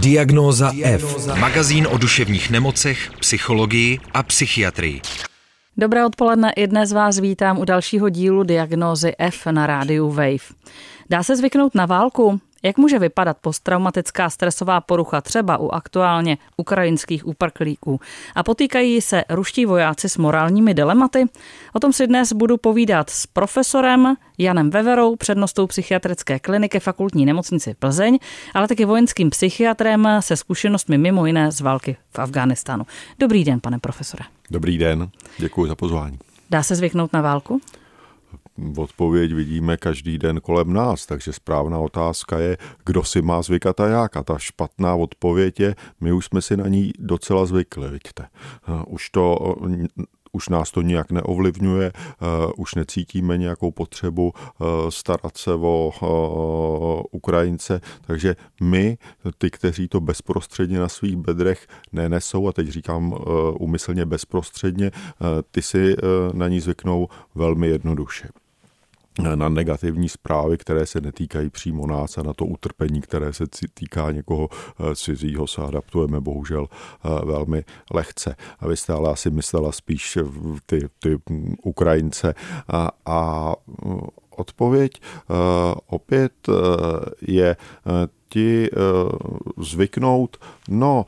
Diagnóza F. Magazín o duševních nemocech, psychologii a psychiatrii. Dobré odpoledne, i dnes vás vítám u dalšího dílu Diagnózy F na rádiu Wave. Dá se zvyknout na válku? Jak může vypadat posttraumatická stresová porucha třeba u aktuálně ukrajinských uprchlíků? A potýkají se ruští vojáci s morálními dilematy? O tom si dnes budu povídat s profesorem Janem Veverou, přednostou psychiatrické kliniky fakultní nemocnici Plzeň, ale taky vojenským psychiatrem se zkušenostmi mimo jiné z války v Afghánistánu. Dobrý den, pane profesore. Dobrý den, děkuji za pozvání. Dá se zvyknout na válku? Odpověď vidíme každý den kolem nás, takže správná otázka je, kdo si má zvykat a jak. A ta špatná odpověď je, my už jsme si na ní docela zvykli, vidíte. Už to už nás to nijak neovlivňuje, už necítíme nějakou potřebu starat se o Ukrajince, takže my, ty, kteří to bezprostředně na svých bedrech nenesou, a teď říkám umyslně bezprostředně, ty si na ní zvyknou velmi jednoduše na negativní zprávy, které se netýkají přímo nás a na to utrpení, které se týká někoho eh, cizího, se adaptujeme bohužel eh, velmi lehce. A vy jste ale asi myslela spíš ty, ty Ukrajince a, a odpověď uh, opět uh, je uh, ti zvyknout, no,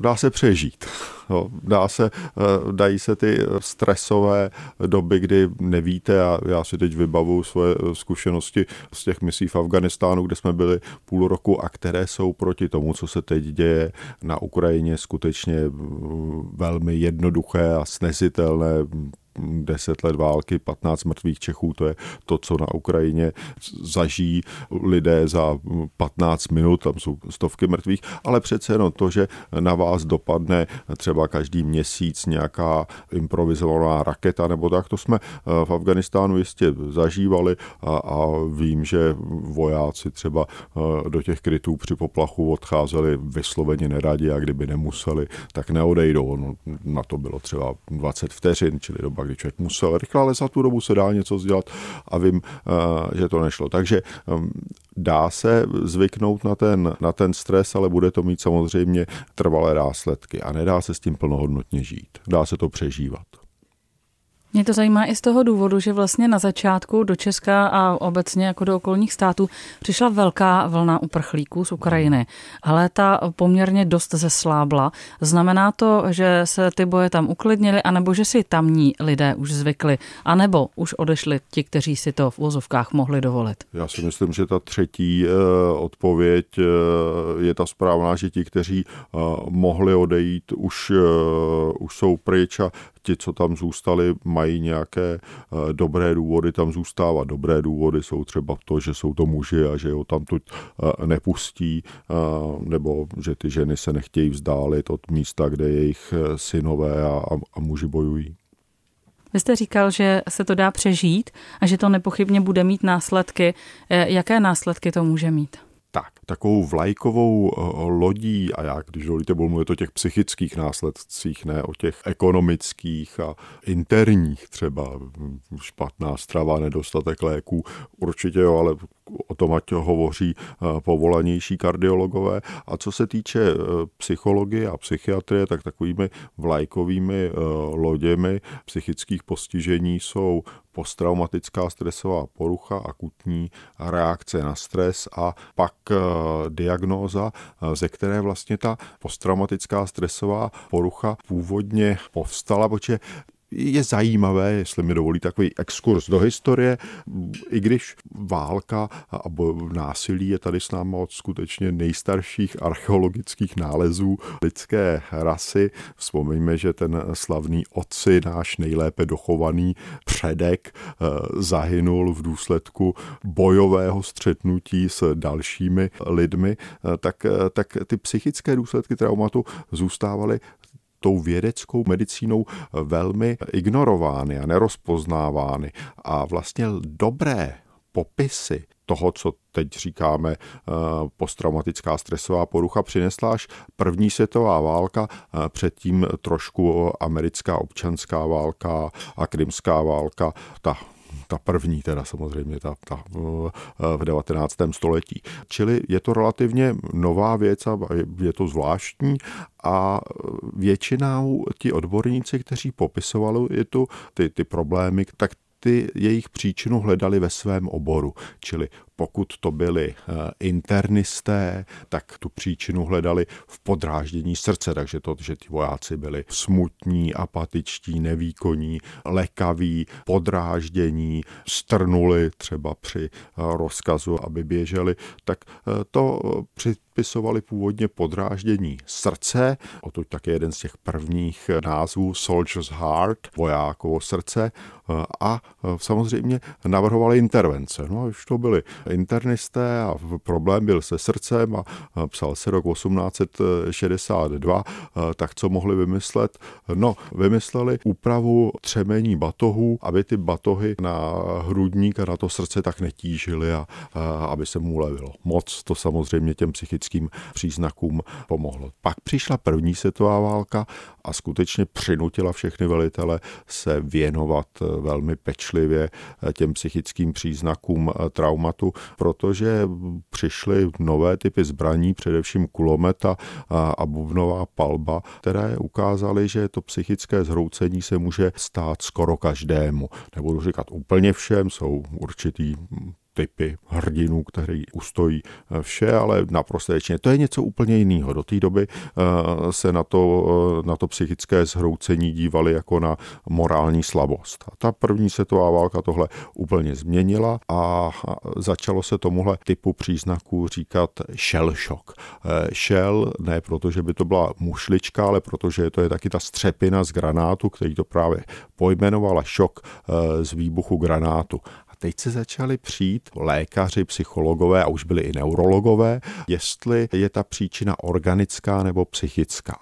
dá se přežít. Dá se, dají se ty stresové doby, kdy nevíte a já si teď vybavu svoje zkušenosti z těch misí v Afganistánu, kde jsme byli půl roku a které jsou proti tomu, co se teď děje na Ukrajině, skutečně velmi jednoduché a snesitelné 10 let války, 15 mrtvých Čechů, to je to, co na Ukrajině zažijí lidé za 15 minut, tam jsou stovky mrtvých, ale přece jenom to, že na vás dopadne třeba každý měsíc nějaká improvizovaná raketa nebo tak, to jsme eh, v Afganistánu jistě zažívali a, a vím, že vojáci třeba eh, do těch krytů při poplachu odcházeli vysloveně neradi a kdyby nemuseli, tak neodejdou. No, na to bylo třeba 20 vteřin, čili doba, kdy člověk musel rychle, ale za tu dobu se dá něco dělat a vím, eh, že to nešlo. Takže ehm, dá se zvyknout na ten, na ten stres, ale bude to mít samozřejmě trvalé následky a nedá se s tím plnohodnotně žít. Dá se to přežívat. Mě to zajímá i z toho důvodu, že vlastně na začátku do Česka a obecně jako do okolních států přišla velká vlna uprchlíků z Ukrajiny, ale ta poměrně dost zeslábla. Znamená to, že se ty boje tam uklidnili, anebo že si tamní lidé už zvykli, anebo už odešli ti, kteří si to v vozovkách mohli dovolit? Já si myslím, že ta třetí uh, odpověď uh, je ta správná, že ti, kteří uh, mohli odejít, už, už jsou pryč a ti, co tam zůstali, mají nějaké eh, dobré důvody tam zůstávat. Dobré důvody jsou třeba to, že jsou to muži a že ho tam tu eh, nepustí, eh, nebo že ty ženy se nechtějí vzdálit od místa, kde jejich synové a, a muži bojují. Vy jste říkal, že se to dá přežít a že to nepochybně bude mít následky. Jaké následky to může mít? Tak, takovou vlajkovou eh, lodí, a já, když dovolíte, budu mluvit o těch psychických následcích, ne o těch ekonomických a interních, třeba špatná strava, nedostatek léků, určitě jo, ale o tom ať hovoří eh, povolanější kardiologové. A co se týče eh, psychologie a psychiatrie, tak takovými vlajkovými loděmi psychických postižení jsou posttraumatická stresová porucha, akutní reakce na stres a pak eh, diagnóza, eh, ze které vlastně ta posttraumatická stresová porucha původně povstala, protože je zajímavé, jestli mi dovolí takový exkurs do historie, i když válka a násilí je tady s námi od skutečně nejstarších archeologických nálezů lidské rasy. Vzpomeňme, že ten slavný otci, náš nejlépe dochovaný předek, eh, zahynul v důsledku bojového střetnutí s dalšími lidmi, eh, tak, eh, tak ty psychické důsledky traumatu zůstávaly tou vědeckou medicínou velmi ignorovány a nerozpoznávány. A vlastně dobré popisy toho, co teď říkáme eh, posttraumatická stresová porucha, přinesla až první světová válka, eh, předtím trošku americká občanská válka a krymská válka. Ta ta první teda samozřejmě, ta, ta v 19. století. Čili je to relativně nová věc a je to zvláštní a většinou ti odborníci, kteří popisovali je tu ty, ty problémy, tak ty jejich příčinu hledali ve svém oboru, čili pokud to byli eh, internisté, tak tu příčinu hledali v podráždění srdce, takže to, že ty vojáci byli smutní, apatičtí, nevýkonní, lekaví, podráždění, strnuli třeba při eh, rozkazu, aby běželi, tak eh, to připisovali původně podráždění srdce, o to také jeden z těch prvních názvů Soldier's Heart, vojákovo srdce, a samozřejmě navrhovali intervence. No a už to byly internisté a problém byl se srdcem a psal se rok 1862, tak co mohli vymyslet? No, vymysleli úpravu třemení batohů, aby ty batohy na hrudník a na to srdce tak netížily a, a aby se mu levilo. Moc to samozřejmě těm psychickým příznakům pomohlo. Pak přišla první světová válka a skutečně přinutila všechny velitele se věnovat velmi pečlivě těm psychickým příznakům traumatu, protože přišly nové typy zbraní, především kulomet a, a bubnová palba, které ukázaly, že to psychické zhroucení se může stát skoro každému. Nebudu říkat úplně všem, jsou určitý typy hrdinů, který ustojí eh, vše, ale naprosto většině. To je něco úplně jiného. Do té doby eh, se na to, eh, na to psychické zhroucení dívali jako na morální slabost. A ta první světová válka tohle úplně změnila a začalo se tomuhle typu příznaků říkat shell shock. Shell ne proto, že by to byla mušlička, ale protože to je taky ta střepina z granátu, který to právě pojmenovala šok z výbuchu granátu teď se začali přijít lékaři, psychologové a už byli i neurologové, jestli je ta příčina organická nebo psychická.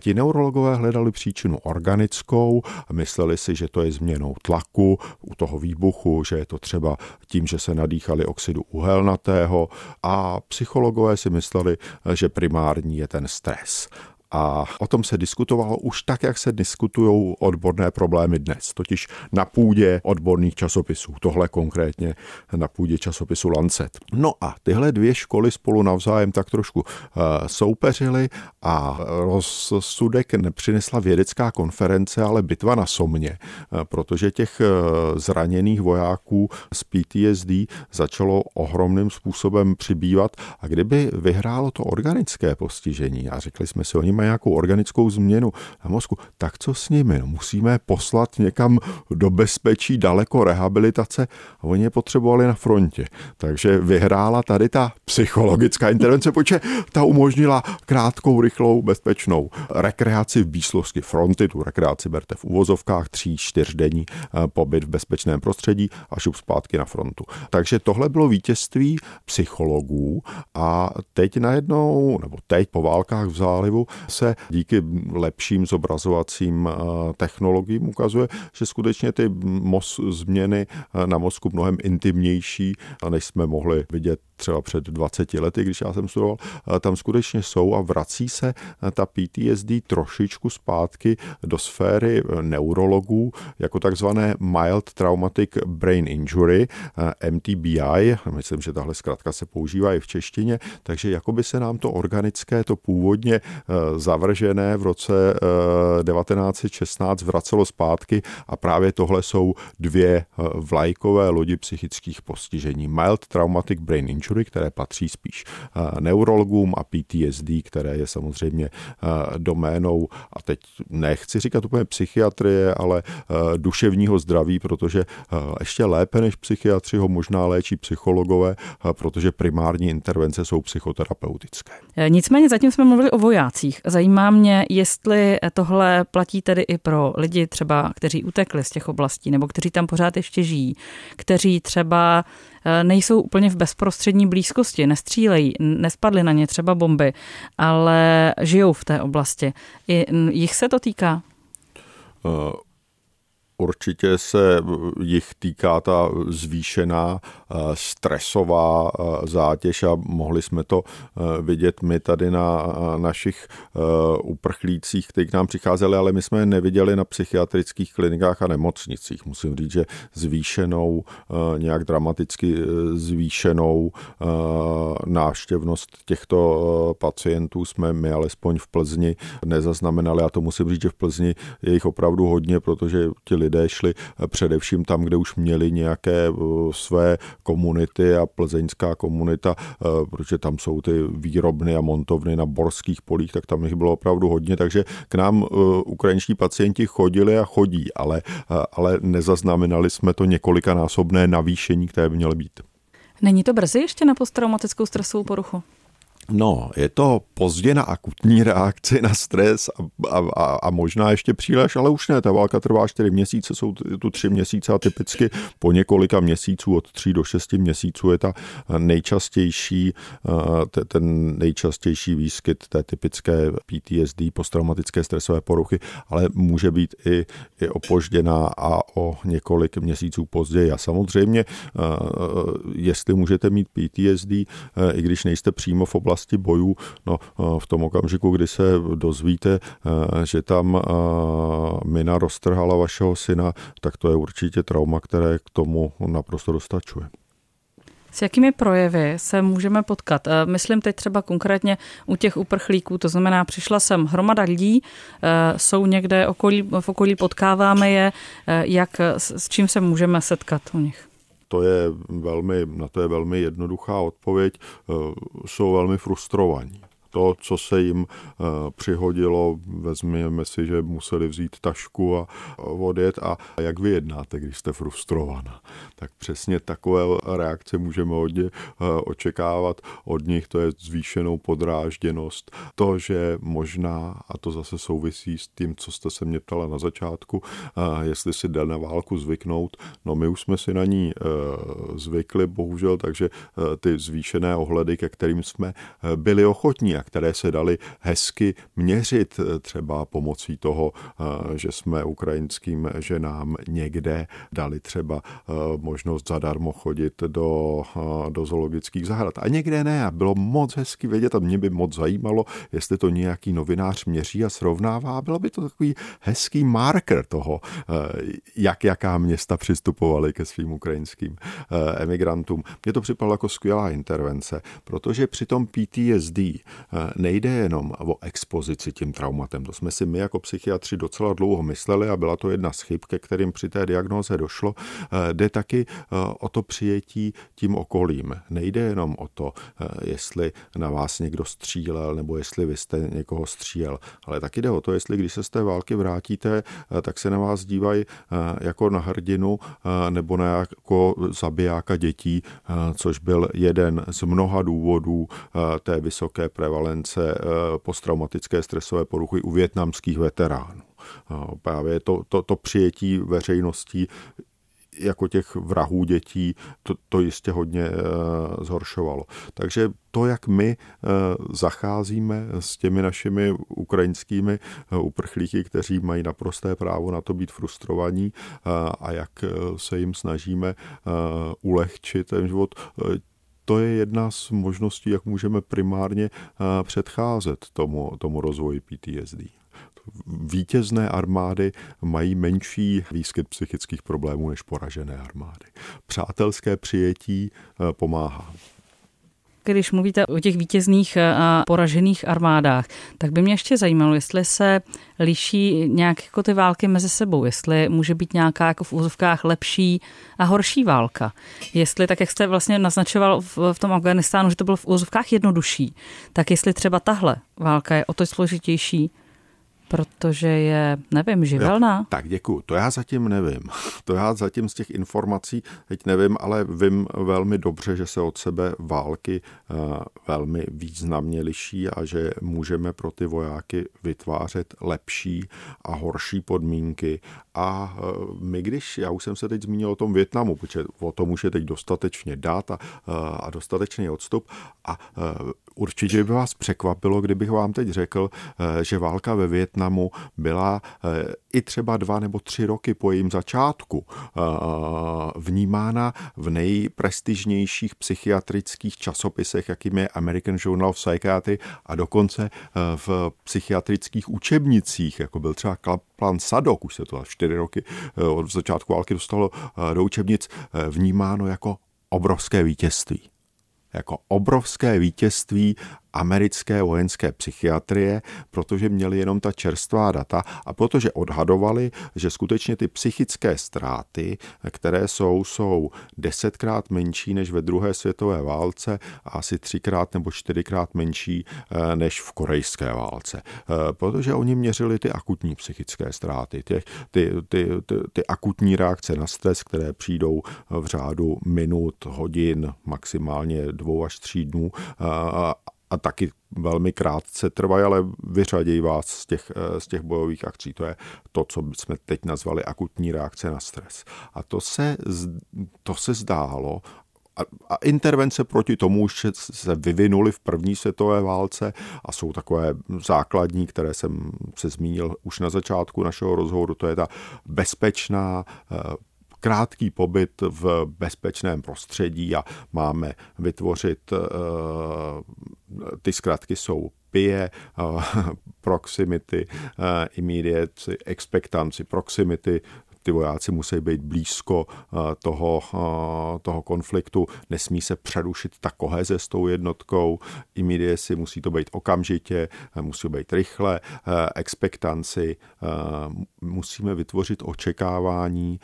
Ti neurologové hledali příčinu organickou, mysleli si, že to je změnou tlaku u toho výbuchu, že je to třeba tím, že se nadýchali oxidu uhelnatého a psychologové si mysleli, že primární je ten stres. A o tom se diskutovalo už tak, jak se diskutují odborné problémy dnes, totiž na půdě odborných časopisů. Tohle konkrétně na půdě časopisu Lancet. No a tyhle dvě školy spolu navzájem tak trošku uh, soupeřily a rozsudek nepřinesla vědecká konference, ale bitva na Somně, uh, protože těch uh, zraněných vojáků z PTSD začalo ohromným způsobem přibývat a kdyby vyhrálo to organické postižení a řekli jsme si, oni mají nějakou organickou změnu na mozku, tak co s nimi? No, musíme poslat někam do bezpečí, daleko rehabilitace a oni je potřebovali na frontě. Takže vyhrála tady ta psychologická intervence, protože ta umožnila krátkou, rychlou, bezpečnou rekreaci v blízkosti fronty. Tu rekreaci berte v uvozovkách tří, čtyřdenní eh, pobyt v bezpečném prostředí a šup zpátky na frontu. Takže tohle bylo vítězství psychologů a teď najednou, nebo teď po válkách v zálivu se díky lepším zobrazovacím eh, technologiím ukazuje, že skutečně ty mos, změny eh, na mozku mnohem intimnější, než jsme mohli vidět třeba před 20 lety, když já jsem studoval, eh, tam skutečně jsou a vrací se ta PTSD trošičku zpátky do sféry neurologů jako takzvané Mild Traumatic Brain Injury, MTBI, myslím, že tahle zkrátka se používá i v češtině, takže jako by se nám to organické, to původně zavržené v roce 1916 eh, vracelo zpátky a právě tohle jsou dvě eh, vlajkové lodi psychických postižení. Mild Traumatic Brain Injury, které patří spíš eh, neurologům a PTSD, které je samozřejmě doménou, a teď nechci říkat úplně psychiatrie, ale duševního zdraví, protože ještě lépe než psychiatři ho možná léčí psychologové, protože primární intervence jsou psychoterapeutické. Nicméně zatím jsme mluvili o vojácích. Zajímá mě, jestli tohle platí tedy i pro lidi třeba, kteří utekli z těch oblastí nebo kteří tam pořád ještě žijí, kteří třeba eh, nejsou úplně v bezprostřední blízkosti, nestřílejí, nespadly na ně třeba bomby, ale žijou v té oblasti. I jich se to týká? Určitě se jich týká ta zvýšená eh, stresová eh, zátěž a mohli jsme to eh, vidět my tady na našich uprchlících, kteří k nám přicházeli, ale my jsme je neviděli na psychiatrických klinikách a nemocnicích. Musím říct, že zvýšenou, nějak dramaticky zvýšenou návštěvnost těchto pacientů jsme my alespoň v Plzni nezaznamenali a to musím říct, že v Plzni je jich opravdu hodně, protože ti lidé lidé šli eh, především tam, kde už měli nějaké eh, své komunity a plzeňská komunita, eh, protože tam jsou ty výrobny a montovny na borských polích, tak tam jich bylo opravdu hodně, takže k nám ukrajinští pacienti chodili a chodí, ale, ale nezaznamenali jsme to několikanásobné navýšení, které by měly být. Není to brzy ještě na posttraumatickou stresovou poruchu? No, je to pozdě na akutní reakci na stres a, a, a možná ještě příliš, ale už ne. Ta válka trvá 4 měsíce, jsou tu 3 měsíce a typicky po několika měsíců, od 3 do 6 měsíců je ta nejčastější, eh, ten nejčastější výskyt té typické PTSD, posttraumatické stresové poruchy, ale může být i, i opožděná a o několik měsíců později. A samozřejmě, eh, jestli můžete mít PTSD, eh, i když nejste přímo v oblasti oblasti bojů, no v tom okamžiku, kdy se dozvíte, eh, že tam eh, mina roztrhala vašeho syna, tak to je určitě trauma, které k tomu naprosto dostačuje. S jakými projevy se můžeme potkat? Eh, myslím teď třeba konkrétně u těch uprchlíků, to znamená, přišla sem hromada lidí, jsou někde okolí, v okolí, potkáváme je, jak, s čím se můžeme setkat u nich? To je velmi, na to je velmi jednoduchá odpověď, eh, jsou velmi frustrovaní to, co se jim eh, přihodilo, vezměme si, že museli vzít tašku a odjet a jak vy jednáte, když jste frustrovaná. Tak přesně takové reakce můžeme hodně eh, očekávat od nich, to je zvýšenou podrážděnost. To, že možná, a to zase souvisí s tím, co jste se mě ptala na začátku, eh, jestli si jde na válku zvyknout, no my už jsme si na ní zvykli, bohužel, takže ty zvýšené ohledy, ke kterým jsme byli ochotní a které se daly hezky měřit eh, třeba pomocí toho, eh, že jsme ukrajinským ženám někde dali třeba eh, možnost zadarmo chodit do, do zoologických zahrad. A někde ne. A bylo moc hezky vědět a mě by moc zajímalo, jestli to nějaký novinář měří a srovnává. Bylo by to takový hezký marker toho, jak jaká města přistupovaly ke svým ukrajinským emigrantům. Mně to připadalo jako skvělá intervence, protože při tom PTSD nejde jenom o expozici tím traumatem. To jsme si my jako psychiatři docela dlouho mysleli a byla to jedna z chyb, ke kterým při té diagnoze došlo. Eh, jde taky eh, o to přijetí tím okolím. Nejde jenom o to, eh, jestli na vás někdo střílel nebo jestli vy jste někoho střílel, ale taky jde o to, jestli když se z té války vrátíte, tak se na vás dívají jako na hrdinu nebo na jako zabijáka dětí, což byl jeden z mnoha důvodů té vysoké prevalence prevalence eh, posttraumatické stresové poruchy u větnamských veteránů. Právě to, to, to přijetí veřejností jako těch vrahů dětí, to, to jistě hodně e, zhoršovalo. Takže to, jak my zacházíme s těmi našimi ukrajinskými uprchlíky, kteří mají naprosté právo na to být frustrovaní a jak se jim snažíme ulehčit ten život, to je jedna z možností, jak můžeme primárně eh, předcházet tomu, tomu rozvoji PTSD. Vítězné armády mají menší výskyt psychických problémů než poražené armády. Přátelské přijetí eh, pomáhá když mluvíte o těch vítězných eh, a poražených armádách, tak by mě ještě zajímalo, jestli se liší nějak jako ty války mezi sebou, jestli může být nějaká jako v úzovkách lepší a horší válka. Jestli, tak jak jste vlastně naznačoval v, v tom Afganistánu, že to bylo v úzovkách jednodušší, tak jestli třeba tahle válka je o to složitější, Protože je, nevím, živelná? Jo, tak děkuju. To já zatím nevím. To já zatím z těch informací teď nevím, ale vím velmi dobře, že se od sebe války uh, velmi významně liší a že můžeme pro ty vojáky vytvářet lepší a horší podmínky. A uh, my, když, já už jsem se teď zmínil o tom Větnamu, protože o tom už je teď dostatečně dát a, uh, a dostatečný odstup a určitě by vás překvapilo, kdybych vám teď řekl, že válka ve Větnamu byla i třeba dva nebo tři roky po jejím začátku vnímána v nejprestižnějších psychiatrických časopisech, jakým je American Journal of Psychiatry a dokonce v psychiatrických učebnicích, jako byl třeba Kaplan Sadok, už se to čtyři roky od začátku války dostalo do učebnic, vnímáno jako obrovské vítězství jako obrovské vítězství americké vojenské psychiatrie, protože měli jenom ta čerstvá data a protože odhadovali, že skutečně ty psychické ztráty, které jsou, jsou desetkrát menší než ve druhé světové válce a asi třikrát nebo čtyřikrát menší eh, než v korejské válce. Eh, protože oni měřili ty akutní psychické ztráty, ty, ty, ty, ty, ty akutní reakce na stres, které přijdou v řádu minut, hodin, maximálně dvou až tří dnů a taky velmi krátce trvají, ale vyřadějí vás z těch, eh, z těch bojových akcí. To je to, co jsme teď nazvali akutní reakce na stres. A to se, to se zdálo, a, intervence proti tomu už se vyvinuly v první světové válce a jsou takové základní, které jsem se zmínil už na začátku našeho rozhovoru, to je ta bezpečná eh, krátký pobyt v bezpečném prostředí a máme vytvořit, eh, ty zkrátky jsou PIE, eh, proximity, eh, immediate, expectancy, proximity, ty vojáci musí být blízko eh, toho, eh, toho konfliktu, nesmí se přerušit ta koheze s tou jednotkou, immediacy musí to být okamžitě, eh, musí to být rychle, expektanci, musíme vytvořit očekávání,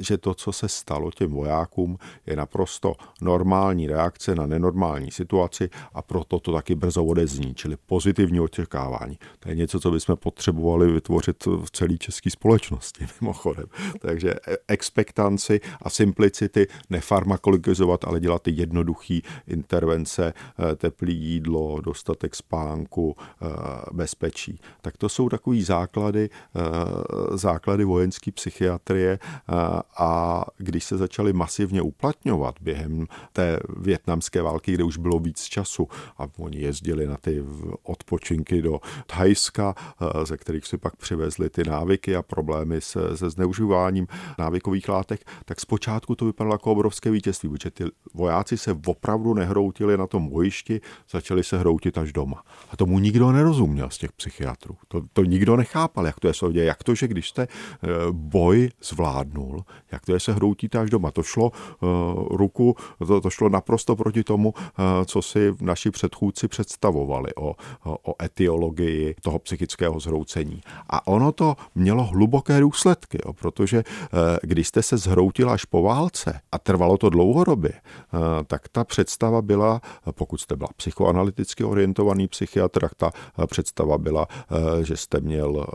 že to, co se stalo těm vojákům, je naprosto normální reakce na nenormální situaci a proto to taky brzo odezní, čili pozitivní očekávání. To je něco, co bychom potřebovali vytvořit v celé české společnosti mimochodem. Takže expektanci a simplicity nefarmakologizovat, ale dělat ty jednoduché intervence, e, teplý jídlo, dostatek spánku, e, bezpečí. Tak to jsou takový základy, základy vojenské psychiatrie a když se začaly masivně uplatňovat během té větnamské války, kde už bylo víc času a oni jezdili na ty odpočinky do Thajska, ze kterých si pak přivezli ty návyky a problémy se, se zneužíváním návykových látek, tak zpočátku to vypadalo jako obrovské vítězství, protože ty vojáci se opravdu nehroutili na tom bojišti, začali se hroutit až doma. A tomu nikdo nerozuměl z těch psychiatrů. To, to nikdo nechápal, jak to je soudě, jak to, že když jste eh, boj zvládnul, jak to je se hroutíte až doma. To šlo uh, ruku, to, to šlo naprosto proti tomu, uh, co si naši předchůdci představovali o, o, etiologii toho psychického zhroucení. A ono to mělo hluboké důsledky důsledky, jo, protože eh, když jste se zhroutil až po válce a trvalo to dlouhodobě, eh, tak ta představa byla, pokud jste byla psychoanalyticky orientovaný psychiatr, tak ta eh, představa byla, že jste měl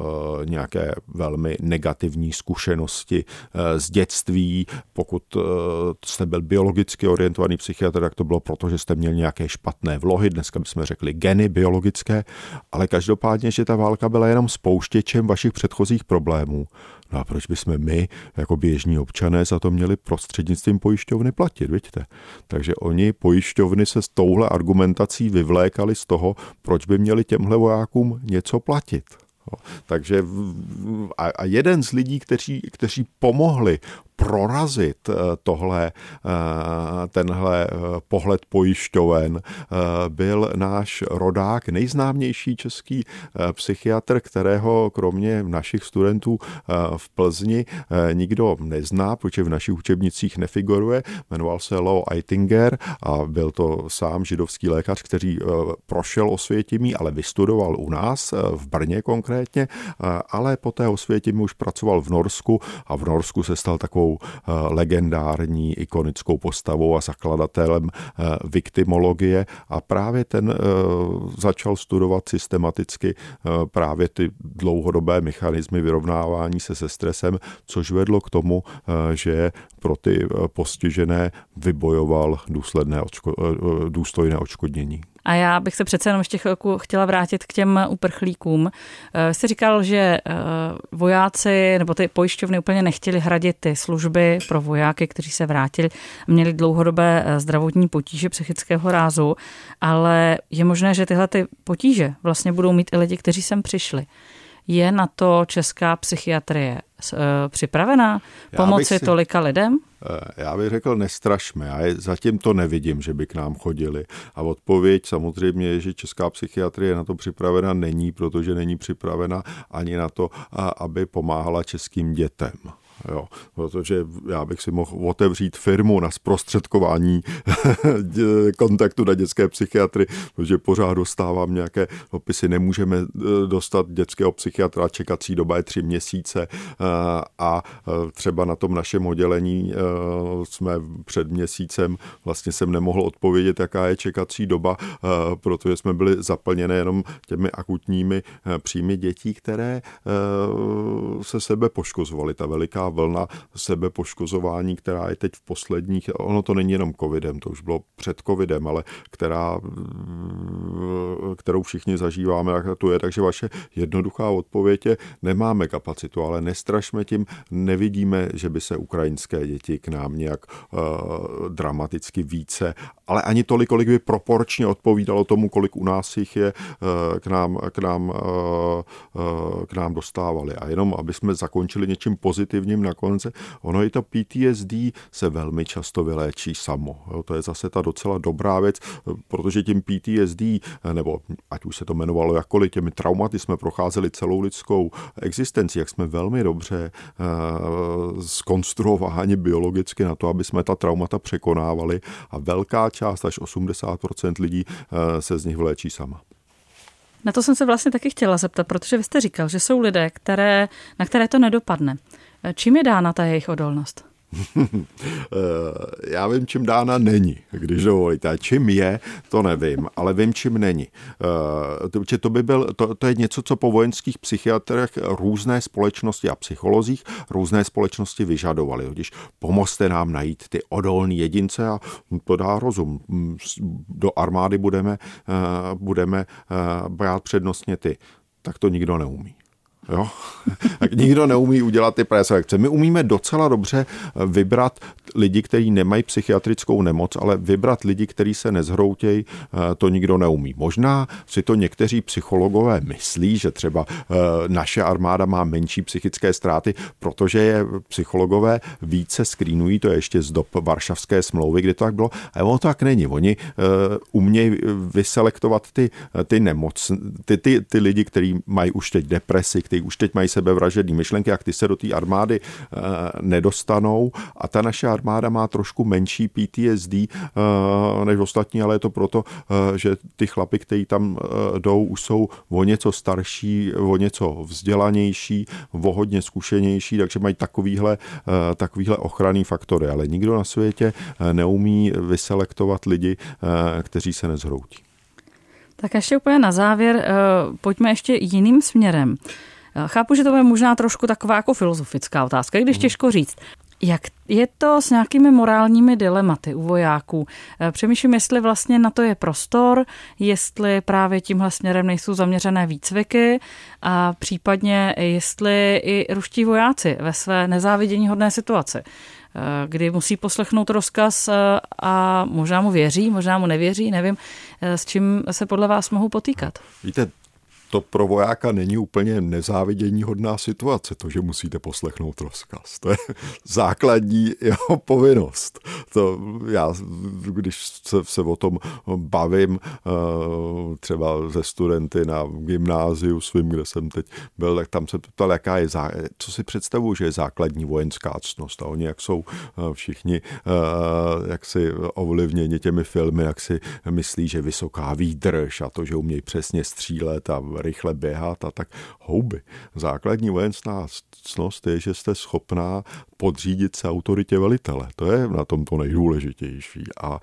nějaké velmi negativní zkušenosti z dětství. Pokud jste byl biologicky orientovaný psychiatr, tak to bylo proto, že jste měl nějaké špatné vlohy, dneska bychom řekli geny biologické, ale každopádně, že ta válka byla jenom spouštěčem vašich předchozích problémů. No a proč bychom my, jako běžní občané, za to měli prostřednictvím pojišťovny platit, vidíte? Takže oni, pojišťovny, se s touhle argumentací vyvlékali z toho, proč by měli těmhle vojákům něco platit. Takže a, jeden z lidí, kteří, kteří pomohli prorazit eh, tohle, eh, tenhle eh, pohled pojišťoven, byl náš rodák, nejznámější český psychiatr, kterého kromě našich studentů v Plzni nikdo nezná, protože v našich učebnicích nefiguruje. Jmenoval se Leo Eitinger a byl to sám židovský lékař, který prošel osvětěmí, ale vystudoval u nás, v Brně konkrétně, ale po té osvětěmí už pracoval v Norsku a v Norsku se stal takovou takovou eh, legendární ikonickou postavou a zakladatelem eh, viktimologie a právě ten eh, začal studovat systematicky právě ty dlouhodobé mechanismy vyrovnávání se se stresem, což vedlo k tomu, že pro ty postižené vybojoval důsledné, důstojné odškodnění. A já bych se přece jenom ještě chvilku chtěla vrátit k těm uprchlíkům. Eh, jste říkal, že eh, vojáci nebo ty pojišťovny úplně nechtěli hradit ty služby pro vojáky, kteří se vrátili, měli dlouhodobé eh, zdravotní potíže psychického rázu, ale je možné, že tyhle ty potíže vlastně budou mít i lidi, kteří sem přišli. Je na to česká psychiatrie připravená pomoci si... tolika lidem? Eh, já bych řekl, nestrašme. Já je, zatím to nevidím, že by k nám chodili. A odpověď samozřejmě je, že česká psychiatrie na to připravena není, protože není připravena ani na to, aby pomáhala českým dětem. Jo, protože já bych si mohl otevřít firmu na zprostředkování kontaktu na dětské psychiatry, protože pořád dostávám nějaké opisy, nemůžeme eh, dostat dětského psychiatra, čekací doba je tři měsíce eh, a eh, třeba na tom našem oddělení jsme před měsícem, vlastně jsem nemohl odpovědět, jaká je čekací doba, protože jsme byli zaplněné jenom těmi akutními příjmy dětí, které se sebe poškozovaly. Ta veliká vlna sebepoškozování, která je teď v posledních, ono to není jenom covidem, to už bylo před covidem, ale která, kterou všichni zažíváme, jak to je. Takže vaše jednoduchá odpověď je, nemáme kapacitu, ale nestrašme tím, nevidíme, že by se ukrajinské děti k nám nějak uh, dramaticky více, ale ani tolik, kolik by proporčně odpovídalo tomu, kolik u nás jich je, uh, k nám, k nám, uh, k nám dostávali. A jenom, aby jsme zakončili něčím pozitivním, na konci. Ono i to PTSD se velmi často vyléčí samo. Jo, to je zase ta docela dobrá věc, protože tím PTSD, nebo ať už se to jmenovalo jakkoliv, těmi traumaty jsme procházeli celou lidskou existenci, jak jsme velmi dobře uh, skonstruováni biologicky na to, aby jsme ta traumata překonávali a velká část, až 80% lidí uh, se z nich vyléčí sama. Na to jsem se vlastně taky chtěla zeptat, protože vy jste říkal, že jsou lidé, které, na které to nedopadne. Čím je dána ta jejich odolnost? Já vím, čím dána není, když dovolíte. Čím je, to nevím, ale vím, čím není. Eh, to, by byl, to, to je něco, co po vojenských psychiatrech různé společnosti a psycholozích různé společnosti vyžadovali. Když pomozte nám najít ty odolní jedince a to dá rozum. Do armády budeme, eh, budeme eh, brát přednostně ty. Tak to nikdo neumí. Jo? tak nikdo neumí udělat ty preselekce. My umíme docela dobře vybrat lidi, kteří nemají psychiatrickou nemoc, ale vybrat lidi, kteří se nezhroutějí, eh, to nikdo neumí. Možná si to někteří psychologové myslí, že třeba eh, naše armáda má menší psychické ztráty, protože je psychologové více skrýnují, to je ještě z dob Varšavské smlouvy, kdy to tak bylo, ale ono tak není. Oni eh, umějí vyselektovat ty, ty nemoc, ty, ty, ty lidi, kteří mají už teď depresi, kteří už teď mají sebevražední myšlenky, jak ty se do té armády nedostanou a ta naše armáda má trošku menší PTSD uh, než ostatní, ale je to proto, uh, že ty chlapy, kteří tam jdou, už jsou o něco starší, o něco vzdělanější, o hodně zkušenější, takže mají takovýhle, takovýhle ochranný faktory. Ale nikdo na světě neumí vyselektovat lidi, kteří se nezhroutí. Tak ještě úplně na závěr, pojďme ještě jiným směrem. Chápu, že to je možná trošku taková jako filozofická otázka, když hmm. těžko říct. Jak je to s nějakými morálními dilematy u vojáků? Eh, přemýšlím, jestli vlastně na to je prostor, jestli právě tímhle směrem nejsou zaměřené výcviky a případně jestli i ruští vojáci ve své nezávidění hodné situaci eh, kdy musí poslechnout rozkaz eh, a možná mu věří, možná mu nevěří, nevím, s čím se podle vás mohou potýkat. Víte, to pro vojáka není úplně nezávidění hodná situace, to, že musíte poslechnout rozkaz. To je základní jeho povinnost. To já, když se, se o tom bavím eh, třeba ze studenty na gymnáziu svým, kde jsem teď byl, tak tam se ptal, jaká je, co si představuju, že je základní vojenská ctnost. A oni, jak jsou eh, všichni, eh, jak si ovlivněni těmi filmy, jak si myslí, že vysoká výdrž a to, že umějí přesně střílet a rychle běhat a tak houby. Základní vojenská cnost je, že jste schopná podřídit se autoritě velitele. To je na tom to nejdůležitější. A,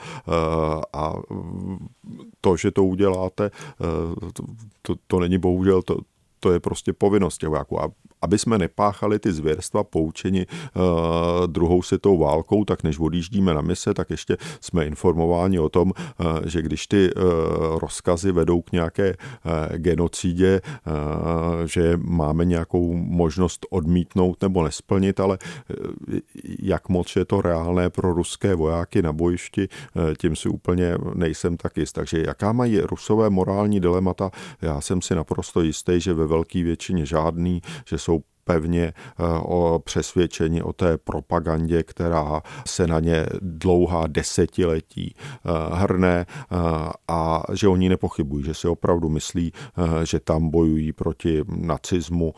a to, že to uděláte, to, to není bohužel to, to je prostě povinnost vojáků. A aby jsme nepáchali ty zvěrstva poučeni uh, druhou světovou válkou, tak než odjíždíme na mise, tak ještě jsme informováni o tom, uh, že když ty uh, rozkazy vedou k nějaké uh, genocidě, uh, že máme nějakou možnost odmítnout nebo nesplnit, ale uh, jak moc je to reálné pro ruské vojáky na bojišti, uh, tím si úplně nejsem tak jist. Takže jaká mají rusové morální dilemata, já jsem si naprosto jistý, že ve velké většině žádný, že jsou pevně eh, o přesvědčení o té propagandě, která se na ně dlouhá desetiletí eh, hrne eh, a že oni nepochybují, že si opravdu myslí, že tam bojují proti nacismu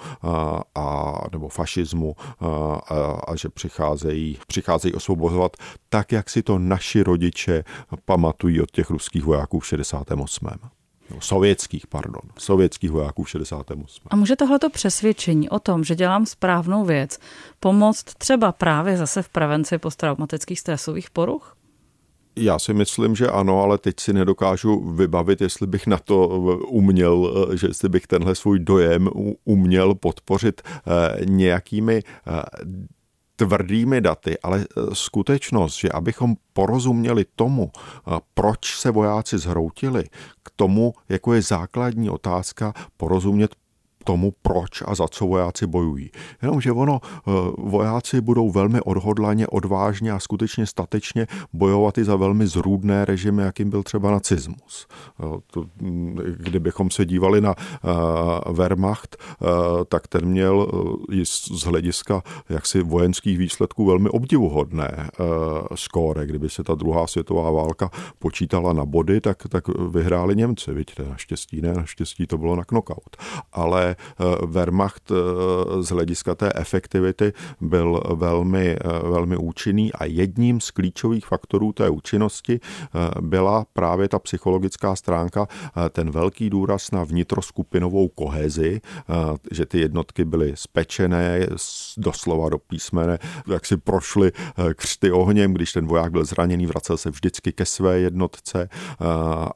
a, nebo fašismu a, a že přicházejí, přicházejí osvobozovat tak, jak si to naši rodiče pamatují od těch ruských vojáků v 68 no, sovětských, pardon, sovětských vojáků v 68. A může tohleto přesvědčení o tom, že dělám správnou věc, pomoct třeba právě zase v prevenci posttraumatických stresových poruch? Já si myslím, že ano, ale teď si nedokážu vybavit, jestli bych na to uměl, že jestli bych tenhle svůj dojem uměl podpořit eh, nějakými eh, tvrdými daty, ale eh, skutečnost, že abychom porozuměli tomu, eh, proč se vojáci zhroutili, k tomu, jako je základní otázka, porozumět tomu, proč a za co vojáci bojují. Jenomže ono, eh, vojáci budou velmi odhodlaně, odvážně a skutečně statečně bojovat i za velmi zrůdné režimy, jakým byl třeba nacismus. Eh, mm, kdybychom se dívali na eh, Wehrmacht, tak ten měl z hlediska jaksi vojenských výsledků velmi obdivuhodné skóre. Kdyby se ta druhá světová válka počítala na body, tak, tak vyhráli Němci, vidíte, naštěstí ne, naštěstí to bylo na knockout. Ale Wehrmacht eh, z hlediska té efektivity byl velmi, eh, velmi účinný a jedním z klíčových faktorů té účinnosti byla právě ta psychologická stránka, ten velký důraz na vnitroskupinovou kohezi, že ty jednotky byly spečené doslova do písmene, jak si prošly křty ohněm, když ten voják byl zraněný, vracel se vždycky ke své jednotce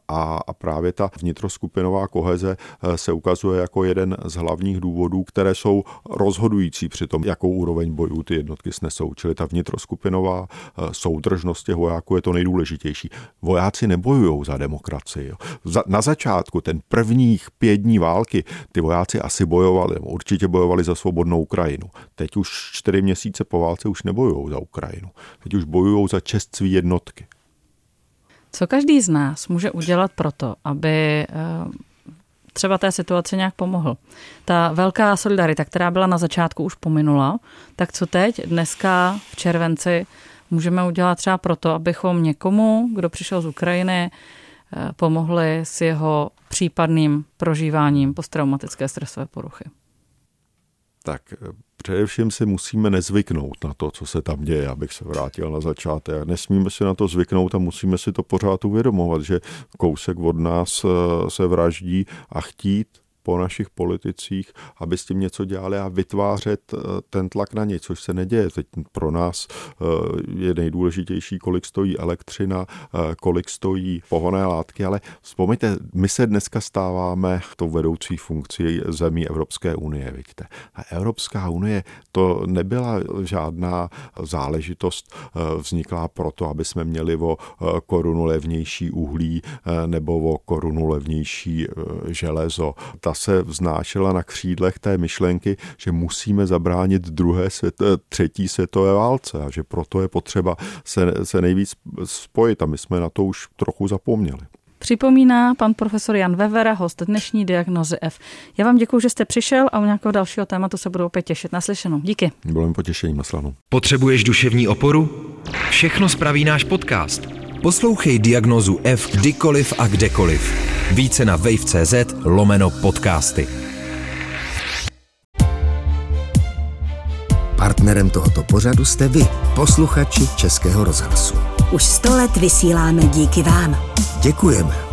a, a právě ta vnitroskupinová koheze se ukazuje jako jeden z hlavních důvodů, které jsou rozhodující při tom, jakou úroveň bojů ty jednotky snesou. Čili ta vnitroskupinová eh, soudržnost těch vojáků je to nejdůležitější. Vojáci nebojují za demokracii. Jo. Na začátku, ten prvních pět dní války, ty vojáci asi bojovali, určitě bojovali za svobodnou Ukrajinu. Teď už čtyři měsíce po válce už nebojují za Ukrajinu. Teď už bojují za čest svý jednotky. Co každý z nás může udělat proto, aby eh, třeba té situaci nějak pomohl. Ta velká solidarita, která byla na začátku už pominula, tak co teď, dneska v červenci, můžeme udělat třeba proto, abychom někomu, kdo přišel z Ukrajiny, eh, pomohli s jeho případným prožíváním posttraumatické stresové poruchy? Tak eh, především si musíme nezvyknout na to, co se tam děje, abych se vrátil na začátek. Nesmíme si na to zvyknout a musíme si to pořád uvědomovat, že kousek od nás eh, se vraždí a chtít po našich politicích, aby s tím něco dělali a vytvářet eh, ten tlak na ně, což se neděje. Teď pro nás eh, je nejdůležitější, kolik stojí elektřina, eh, kolik stojí pohonné látky, ale vzpomeňte, my se dneska stáváme tou vedoucí funkcí zemí Evropské unie, vidíte. A Evropská unie to nebyla žádná záležitost vzniklá proto, aby jsme měli o korunu levnější uhlí nebo o korunu levnější železo. Ta se vznášela na křídlech té myšlenky, že musíme zabránit druhé svět, eh, třetí světové válce a že proto je potřeba se, se nejvíc spojit a my jsme na to už trochu zapomněli. Připomíná pan profesor Jan Vevera, host dnešní diagnozy F. Já vám děkuji, že jste přišel a u nějakého dalšího tématu se budu opět těšit. Naslyšenou. Díky. Bylo mi potěšením, naslanou. Potřebuješ duševní oporu? Všechno spraví náš podcast. Poslouchej diagnozu F kdykoliv a kdekoliv. Více na wave.cz lomeno podcasty. Partnerem tohoto pořadu jste vy, posluchači Českého rozhlasu. Už sto let vysíláme díky vám. Děkujeme.